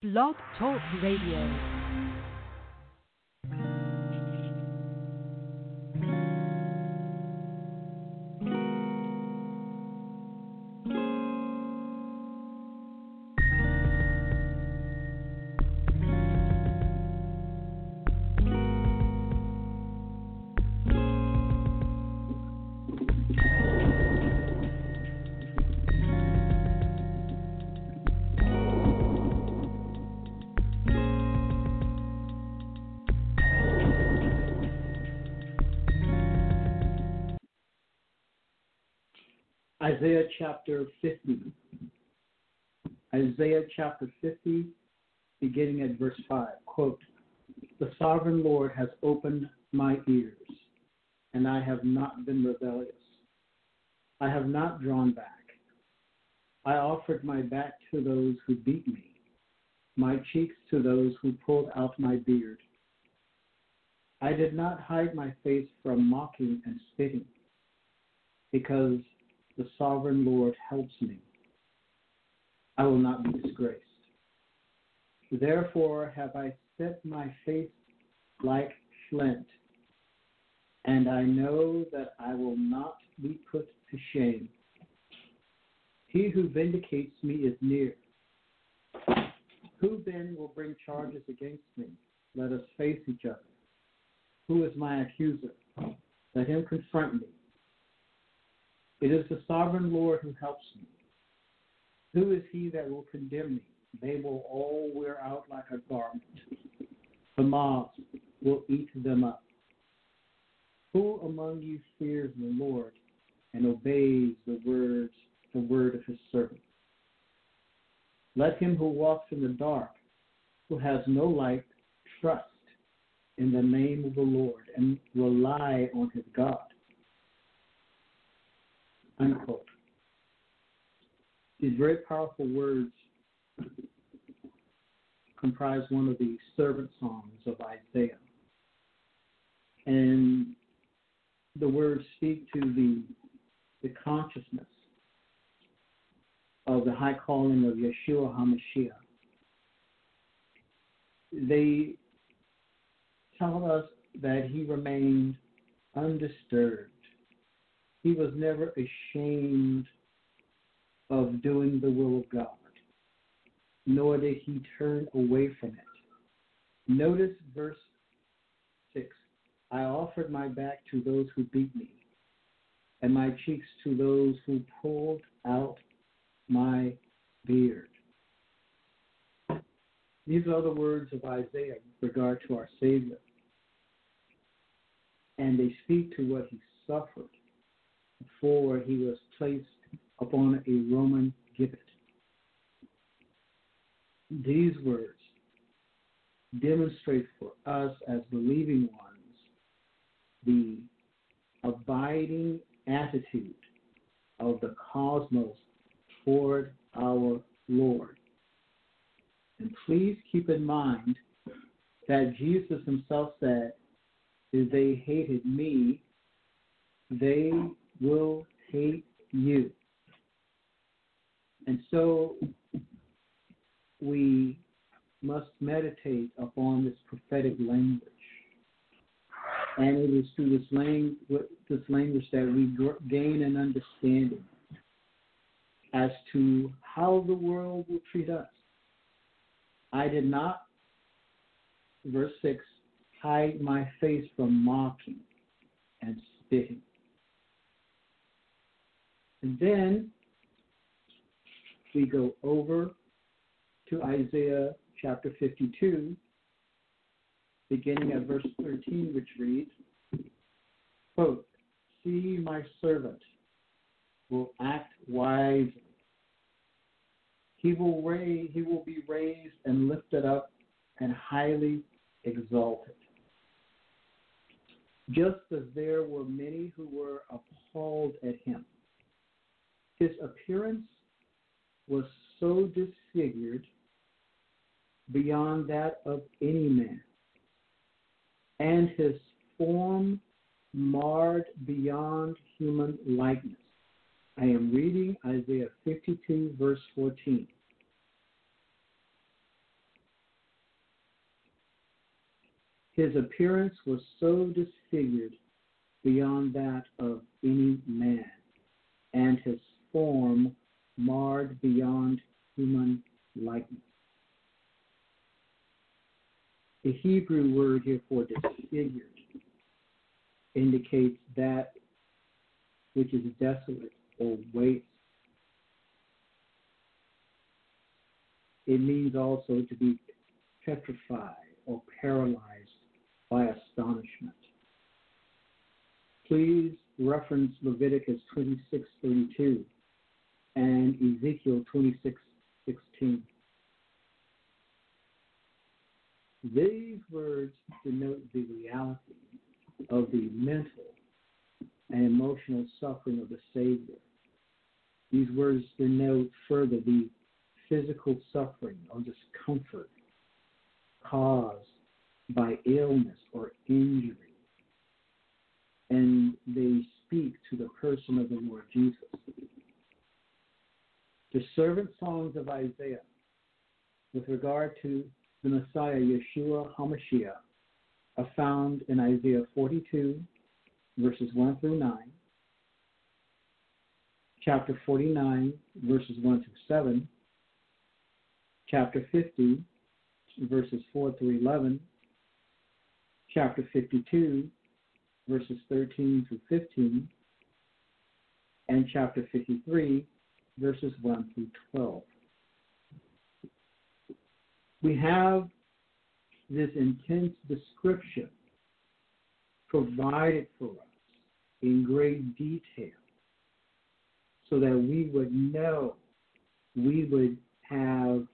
Blog Talk Radio. Isaiah chapter 50. Isaiah chapter 50, beginning at verse 5. Quote, The sovereign Lord has opened my ears, and I have not been rebellious. I have not drawn back. I offered my back to those who beat me, my cheeks to those who pulled out my beard. I did not hide my face from mocking and spitting, because the sovereign Lord helps me. I will not be disgraced. Therefore have I set my face like flint, and I know that I will not be put to shame. He who vindicates me is near. Who then will bring charges against me? Let us face each other. Who is my accuser? Let him confront me. It is the sovereign Lord who helps me. Who is he that will condemn me? They will all wear out like a garment. The moths will eat them up. Who among you fears the Lord and obeys the words, the word of his servant? Let him who walks in the dark, who has no light, trust in the name of the Lord and rely on his God. Unquote. These very powerful words comprise one of the servant songs of Isaiah. And the words speak to the, the consciousness of the high calling of Yeshua HaMashiach. They tell us that he remained undisturbed he was never ashamed of doing the will of God, nor did he turn away from it. Notice verse 6 I offered my back to those who beat me, and my cheeks to those who pulled out my beard. These are the words of Isaiah with regard to our Savior. And they speak to what he suffered before he was placed upon a Roman gibbet. These words demonstrate for us as believing ones the abiding attitude of the cosmos toward our Lord. And please keep in mind that Jesus himself said, if they hated me, they will hate you. And so we must meditate upon this prophetic language. And it is through this language, this language that we gain an understanding as to how the world will treat us. I did not, verse 6, hide my face from mocking and spitting. And then we go over to Isaiah chapter 52, beginning at verse 13, which reads, quote, See my servant will act wisely. He will raise, he will be raised and lifted up and highly exalted. Just as there were many who were appalled at him his appearance was so disfigured beyond that of any man, and his form marred beyond human likeness. I am reading Isaiah 52, verse 14. His appearance was so disfigured beyond that of any man, and his form marred beyond human likeness. The Hebrew word here for disfigured indicates that which is desolate or waste. It means also to be petrified or paralyzed by astonishment. Please reference Leviticus 26:32 and Ezekiel 26:16. These words denote the reality of the mental and emotional suffering of the Savior. These words denote further the physical suffering or discomfort caused by illness or injury. And they speak to the person of the Lord Jesus. The servant songs of Isaiah with regard to the Messiah, Yeshua HaMashiach, are found in Isaiah 42, verses 1 through 9, chapter 49, verses 1 through 7, chapter 50, verses 4 through 11, chapter 52, verses 13 through 15, and chapter 53, verses 1 through 12. We have this intense description provided for us in great detail so that we would know, we would have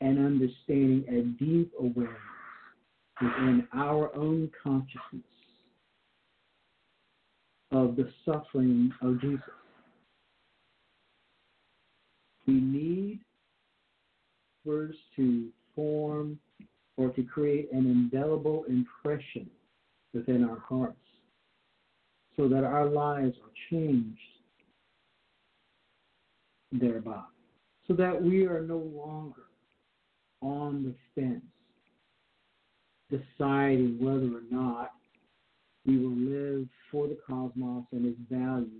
an understanding, a deep awareness within our own consciousness of the suffering of Jesus. We need first to form or to create an indelible impression within our hearts so that our lives are changed thereby, so that we are no longer on the fence deciding whether or not we will live for the cosmos and its values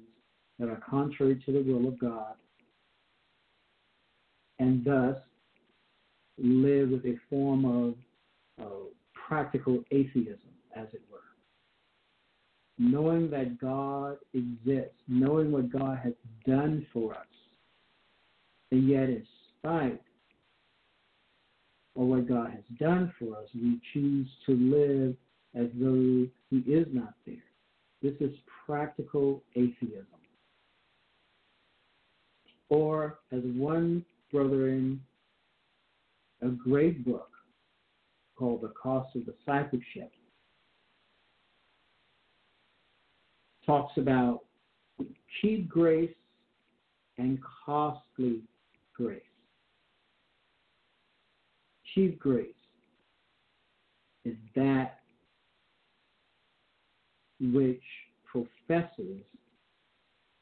that are contrary to the will of God, and thus live with a form of uh, practical atheism, as it were. Knowing that God exists, knowing what God has done for us, and yet, in spite of what God has done for us, we choose to live as though He is not there. This is practical atheism. Or, as one brother in a great book called The Cost of Discipleship talks about cheap grace and costly grace. Cheap grace is that which professes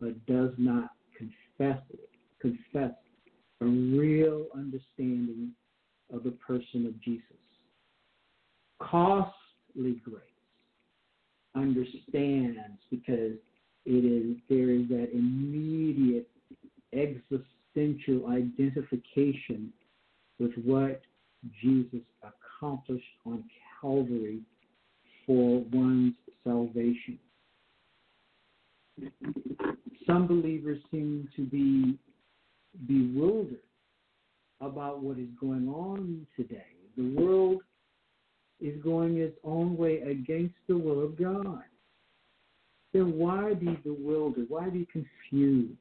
but does not confess it, confess a real understanding of the person of Jesus. Costly grace understands because it is there is that immediate existential identification with what Jesus accomplished on Calvary for one's salvation. Some believers seem to be bewildered about what is going on today. The world is going its own way against the will of God. Then why be bewildered? Why be confused?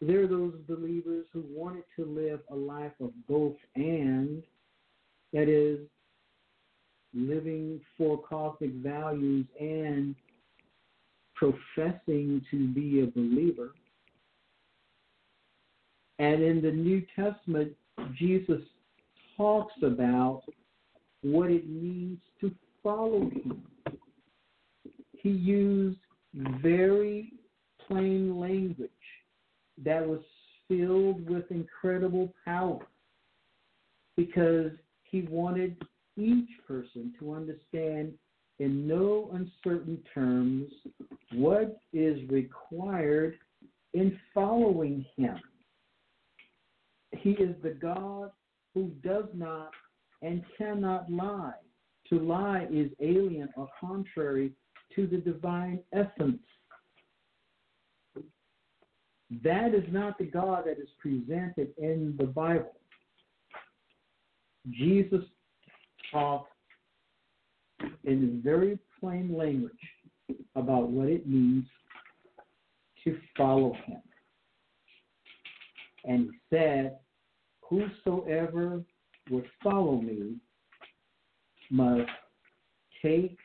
There are those believers who wanted to live a life of both and, that is, living for cosmic values and professing to be a believer. And in the New Testament, Jesus talks about what it means to follow him. He used very plain language that was filled with incredible power because he wanted each person to understand in no uncertain terms what is required in following him. He is the God who does not and cannot lie. To lie is alien or contrary to the divine essence. That is not the God that is presented in the Bible. Jesus talked in very plain language about what it means to follow him. And he said, Whosoever would follow me must take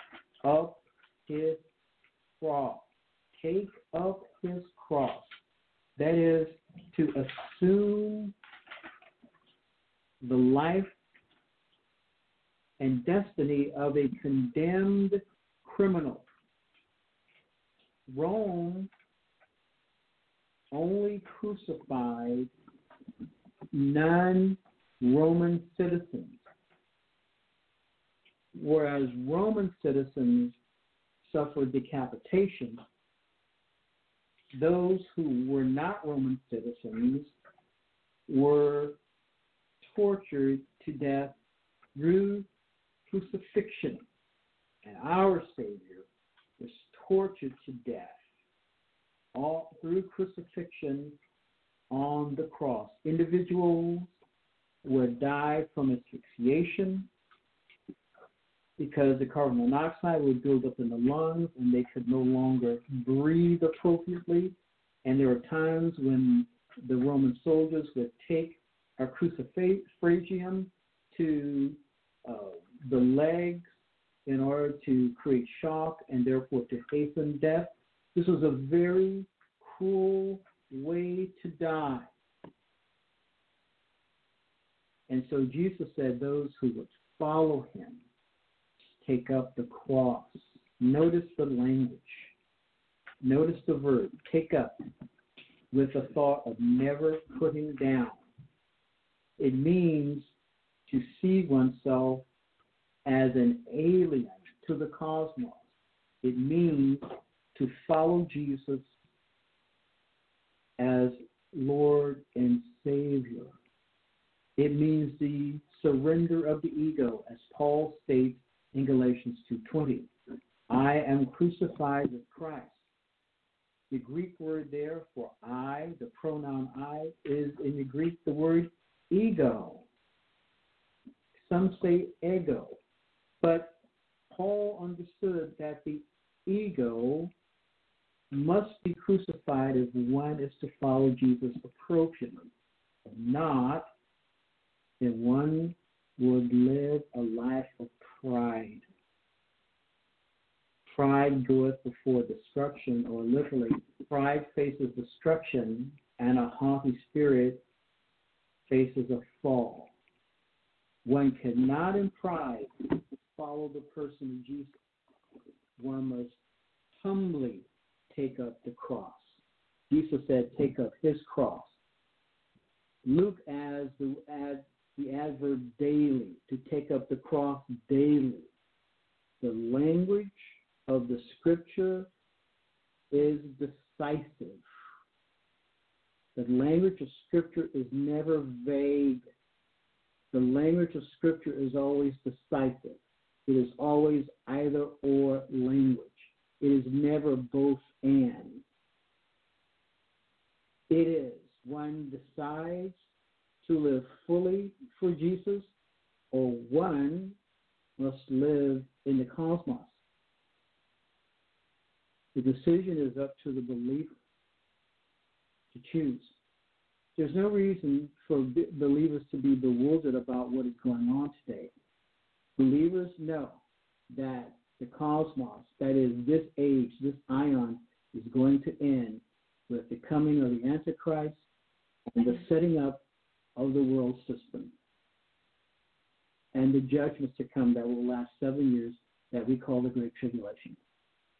up his cross. Take up his cross. That is to assume the life and destiny of a condemned criminal. Rome only crucified non Roman citizens, whereas Roman citizens suffered decapitation. Those who were not Roman citizens were tortured to death through crucifixion. And our Savior was tortured to death all through crucifixion on the cross. Individuals would die from asphyxiation because the carbon monoxide would build up in the lungs and they could no longer breathe appropriately. And there were times when the Roman soldiers would take a crurifragium to uh, the legs in order to create shock and therefore to hasten death. This was a very cruel way to die. And so Jesus said, Those who would follow him take up the cross. Notice the language. Notice the verb, take up, with the thought of never putting down. It means to see oneself as an alien to the cosmos. It means to follow Jesus as Lord and Savior. It means the surrender of the ego, as Paul states in Galatians 2:20. I am crucified with Christ. The Greek word there for I, the pronoun I, is in the Greek the word ego. Some say ego, but Paul understood that the ego must be crucified if one is to follow Jesus appropriately. If not, then one would live a life of pride. Pride goeth before destruction, or literally, pride faces destruction, and a haughty spirit faces a fall. One cannot in pride follow the person of Jesus. One must humbly take up the cross. Jesus said, take up his cross. Luke adds the, adds the adverb daily, to take up the cross daily. The language of the scripture is decisive. The language of scripture is never vague. The language of scripture is always decisive. It is always either or language. It is never both and. It is one decides to live fully for Jesus, or one must live in the cosmos. The decision is up to the believer to choose. There's no reason for believers to be bewildered about what is going on today. Believers know that the cosmos, that is, this age, this ion, is going to end with the coming of the Antichrist and the setting up of the world system and the judgments to come that will last seven years that we call the Great Tribulation.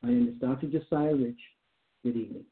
My name is Dr. Josiah Rich. Good evening.